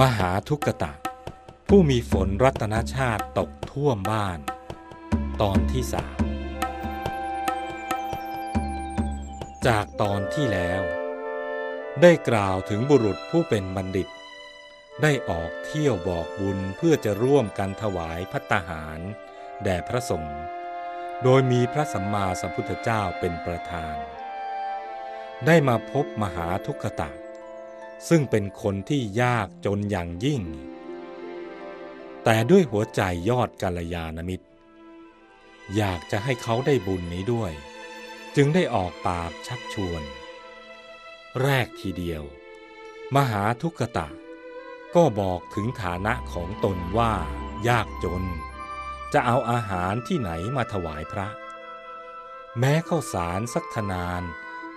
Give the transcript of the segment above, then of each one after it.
มหาทุกตะ ผู้มีฝนรัตนชาติตกท่วมบ้าน ตอนที่สามจากตอนที่แล้ว ได้กล่าวถึงบุรุษผู้เป็นบัณฑิต ได้ออกเที่ยวบอกบุญเพื่อจะร่วมกันถวายพัตตาหาร แด่พระสงฆ์โดยมีพระสัมมาสัมพุทธเจ้าเป็นประธาน ได้มาพบมหาทุกตะ ซึ่งเป็นคนที่ยากจนอย่างยิ่ง แต่ด้วยหัวใจยอดกัลยาณมิตร อยากจะให้เขาได้บุญนี้ด้วย จึงได้ออกปากชักชวน แรกทีเดียว มหาทุกตะ ก็บอกถึงฐานะของตนว่ายากจน จะเอาอาหารที่ไหนมาถวายพระ แม้ข้าวสารสักขนาน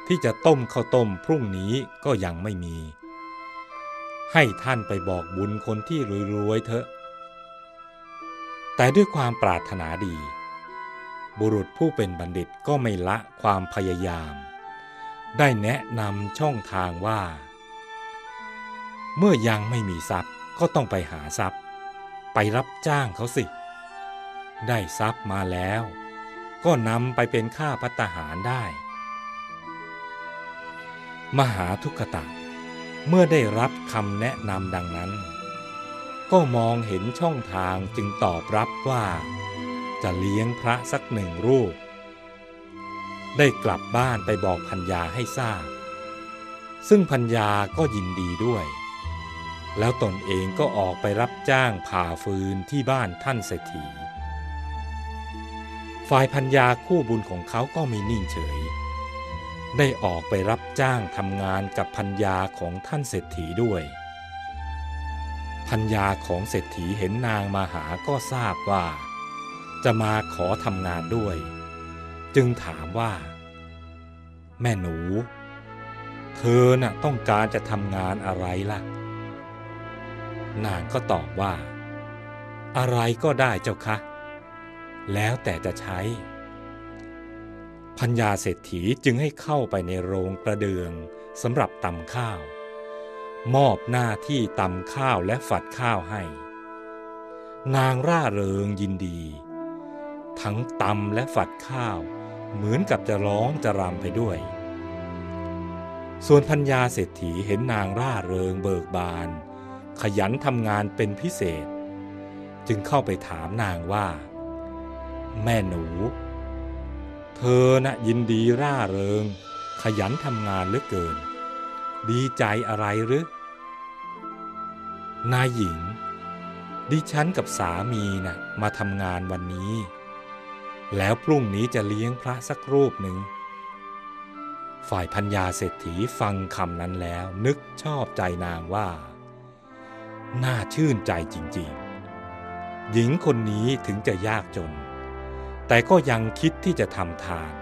ที่จะต้มข้าวต้มพรุ่งนี้ก็ยังไม่มี ให้ท่านไปบอกบุญคนที่รวยๆเถอะ แต่ด้วยความปรารถนาดี บุรุษผู้เป็นบัณฑิตก็ไม่ละความพยายาม ได้แนะนำช่องทางว่า เมื่อยังไม่มีทรัพย์ก็ต้องไปหาทรัพย์ ไปรับจ้างเขาสิ ได้ทรัพย์มาแล้ว ก็นำไปเป็นค่าพัตตาหารได้ มหาทุกขตะ เมื่อได้รับคำแนะนำดังนั้น ก็มองเห็นช่องทางจึงตอบรับว่า จะเลี้ยงพระสักหนึ่งรูป ได้กลับบ้านไปบอกพัญญาให้ทราบ ซึ่งพัญญาก็ยินดีด้วย แล้วตนเองก็ออกไปรับจ้างผ่าฟืนที่บ้านท่านเศรษฐีฝ่ายพัญญาคู่บุญของเขาก็ไม่นิ่งเฉย ได้ออกไปรับจ้างทำงานกับพัญญาของท่านเศรษฐีด้วย พัญญาของเศรษฐีเห็นนางมาหาก็ทราบว่า จะมาขอทำงานด้วย จึงถามว่า แม่หนู เธอน่ะต้องการจะทำงานอะไรล่ะ นางก็ตอบว่า อะไรก็ได้เจ้าคะ แล้วแต่จะใช้ พัญญาเศรษฐีจึงให้เข้าไปในโรงกระเดืองสำหรับตำข้าว มอบหน้าที่ตำข้าวและฝัดข้าวให้ นางร่าเริงยินดี ทั้งตำและฝัดข้าว เหมือนกับจะร้องจะรำไปด้วย ส่วนพัญญาเศรษฐีเห็นนางร่าเริงเบิกบาน ขยันทำงานเป็นพิเศษ จึงเข้าไปถามนางว่า แม่หนู เธอนะ่ะยินดีร่าเริง ขยันทำงานเหลือเกิน ดีใจอะไรหรือนายหญิง ดิฉันกับสามีนะ่ะมาทำงานวันนี้ แล้วพรุ่งนี้จะเลี้ยงพระสักรูปหนึ่ง ฝ่ายพัญญาเศรษฐีฟังคำนั้นแล้วนึกชอบใจนางว่า น่าชื่นใจจริงๆ หญิงคนนี้ถึงจะยากจน แต่ก็ยังคิดที่จะทำทาน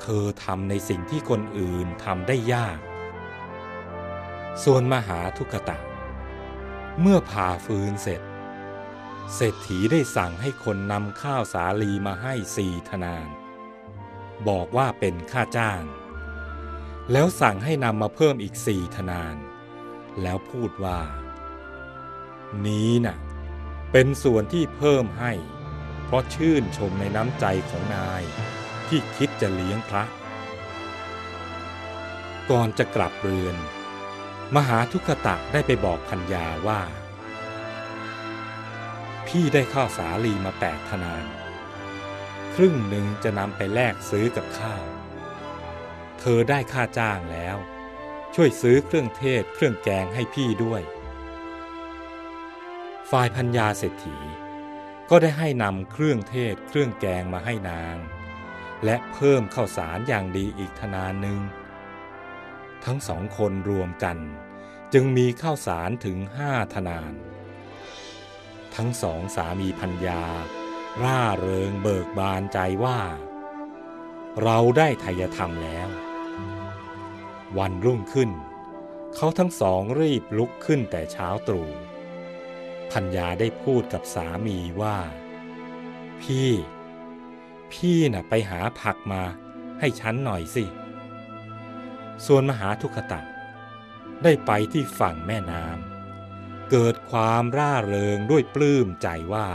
เธอทำในสิ่งที่คนอื่นทำได้ยาก ส่วนมหาทุกตะ เมื่อผ่าฟืนเสร็จ เศรษฐีได้สั่งให้คนนำข้าวสาลีมาให้สี่ธนาน บอกว่าเป็นค่าจ้าง แล้วสั่งให้นำมาเพิ่มอีกสี่ธนาน แล้วพูดว่า นี้น่ะ เป็นส่วนที่เพิ่มให้ เพราะชื่นชมในน้ำใจของนายที่คิดจะเลี้ยงพระ ก่อนจะกลับเรือน มหาทุกตะได้ไปบอกพัญญาว่า พี่ได้ข้าวสาลีมาแปดธนาน ครึ่งหนึ่งจะนำไปแลกซื้อกับข้าว เธอได้ค่าจ้างแล้ว ช่วยซื้อเครื่องเทศเครื่องแกงให้พี่ด้วย ฝ่ายพัญญาเศรษฐี ก็ได้ให้นำเครื่องเทศเครื่องแกงมาให้นาง และเพิ่มข้าวสารอย่างดีอีกธนานหนึ่งทั้งสองคนรวมกัน จึงมีข้าวสารถึงห้าธนาน ทั้งสองสามีพัญญา ร่าเริงเบิกบานใจว่า เราได้ทายธรรมแล้ว วันรุ่งขึ้น เขาทั้งสองรีบลุกขึ้นแต่เช้าตรู่ พัญญาได้พูดกับสามีว่า พี่ พี่น่ะไปหาผักมาให้ฉันหน่อยสิ ส่วนมหาทุกขตะ ได้ไปที่ฝั่งแม่น้ำเกิดความร่าเริงด้วยปลื้มใจว่า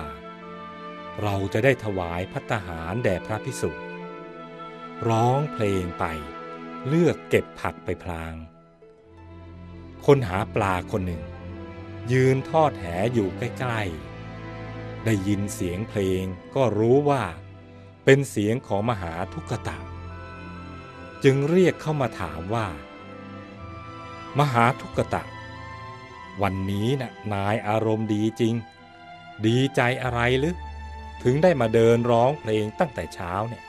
เราจะได้ถวายพัตตาหารแด่พระพิสุร้องเพลงไป เลือกเก็บผักไปพลาง คนหาปลาคนหนึ่ง ยืนทอดแหอยู่ใกล้ๆ ได้ยินเสียงเพลงก็รู้ว่า เป็นเสียงของมหาทุกตะ จึงเรียกเข้ามาถามว่า มหาทุกตะ วันนี้นะ่ะนายอารมณ์ดีจริง ดีใจอะไรหรือถึงได้มาเดินร้องเพลงตั้งแต่เช้าเนี่ย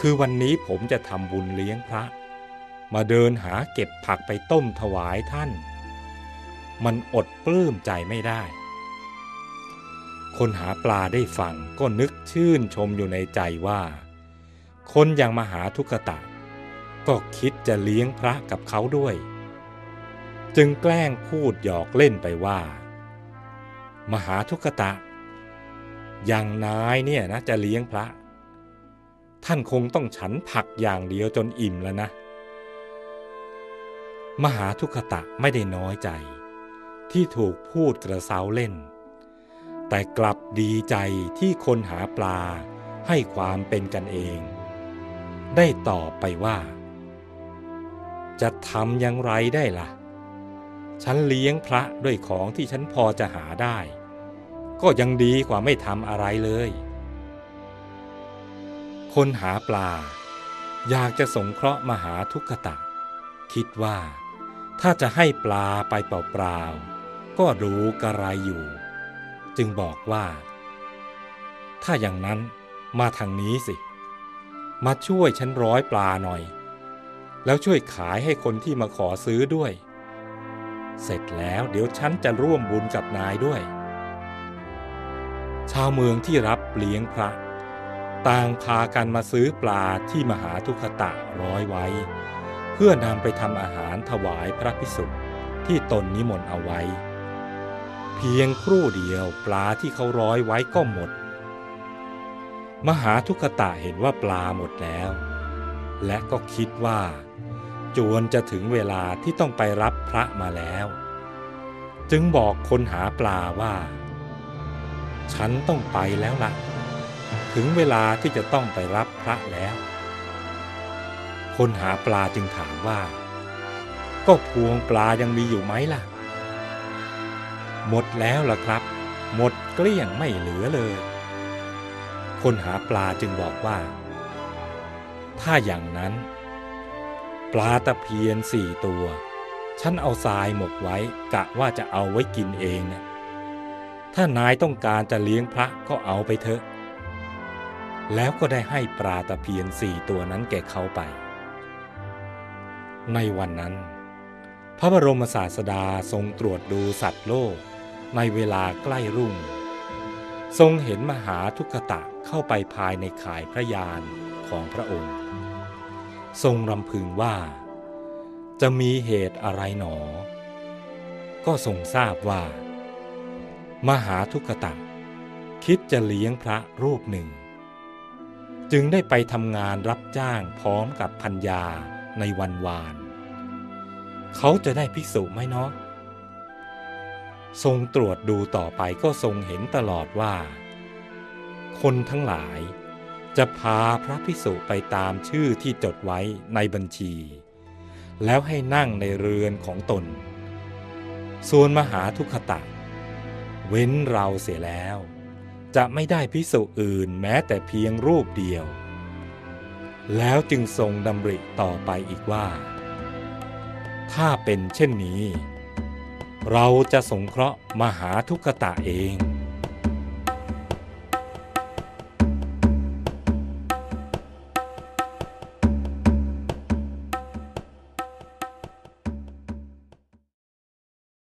คือวันนี้ผมจะทำบุญเลี้ยงพระ มาเดินหาเก็บผักไปต้มถวายท่าน มันอดปลื้มใจไม่ได้ คนหาปลาได้ฟังก็นึกชื่นชมอยู่ในใจว่า คนอย่างมหาทุกตะ ก็คิดจะเลี้ยงพระกับเขาด้วย จึงแกล้งพูดหยอกเล่นไปว่า มหาทุกตะ อย่างนายเนี่ยนะจะเลี้ยงพระ ท่านคงต้องฉันผักอย่างเดียวจนอิ่มแล้วนะมหาทุกตะไม่ได้น้อยใจ ที่ถูกพูดกระเซาเล่น แต่กลับดีใจที่คนหาปลาให้ความเป็นกันเอง ได้ตอบไปว่า จะทำอย่างไรได้ละ่ะ ฉันเลี้ยงพระด้วยของที่ฉันพอจะหาได้ ก็ยังดีกว่าไม่ทำอะไรเลย คนหาปลา อยากจะสงเคราะห์มหาทุกขตะ คิดว่าถ้าจะให้ปลาไปเปล่าๆ ก็รู้กระไรอยู่ จึงบอกว่า ถ้าอย่างนั้นมาทางนี้สิ มาช่วยฉันร้อยปลาหน่อย แล้วช่วยขายให้คนที่มาขอซื้อด้วย เสร็จแล้วเดี๋ยวฉันจะร่วมบุญกับนายด้วย ชาวเมืองที่รับเลี้ยงพระ ต่างพากันมาซื้อปลาที่มหาทุกขตะร้อยไว้ เพื่อนำไปทำอาหารถวายพระพิสุที่ตนนิมนต์เอาไว้ พียงครู่เดียวปลาที่เขาร้อยไว้ก็หมด มหาทุกตะเห็นว่าปลาหมดแล้ว และก็คิดว่า จวนจะถึงเวลาที่ต้องไปรับพระมาแล้ว จึงบอกคนหาปลาว่า ฉันต้องไปแล้วละ่ะ ถึงเวลาที่จะต้องไปรับพระแล้ว คนหาปลาจึงถามว่า ก็พวงปลายังมีอยู่ไหมล่ะ หมดแล้วล่ะครับ หมดเกลี้ยงไม่เหลือเลย คนหาปลาจึงบอกว่า ถ้าอย่างนั้น ปลาตะเพียนสี่ตัว ฉันเอาทรายหมกไว้กะว่าจะเอาไว้กินเองนะถ้านายต้องการจะเลี้ยงพระก็เอาไปเถอะ แล้วก็ได้ให้ปลาตะเพียนสี่ตัวนั้นแก่เขาไป ในวันนั้นพระบรมศาสดาทรงตรวจดูสัตว์โลก ในเวลาใกล้รุ่ง ทรงเห็นมหาทุกตะเข้าไปภายในข่ายพระยานของพระองค์ ทรงรำพึงว่า จะมีเหตุอะไรหนอ ก็ทรงทราบว่า มหาทุกตะ คิดจะเลี้ยงพระรูปหนึ่ง จึงได้ไปทำงานรับจ้างพร้อมกับพัญญาในวันวาน เขาจะได้ภิกษุไหมเนาะ ทรงตรวจดูต่อไปก็ทรงเห็นตลอดว่า คนทั้งหลายจะพาพระภิกษุไปตามชื่อที่จดไว้ในบัญชี แล้วให้นั่งในเรือนของตน ส่วนมหาทุกขตะ เว้นเราเสียแล้ว จะไม่ได้ภิกษุอื่นแม้แต่เพียงรูปเดียว แล้วจึงทรงดำริต่อไปอีกว่า ถ้าเป็นเช่นนี้ เราจะสงเคราะห์มหาทุกขตะเอง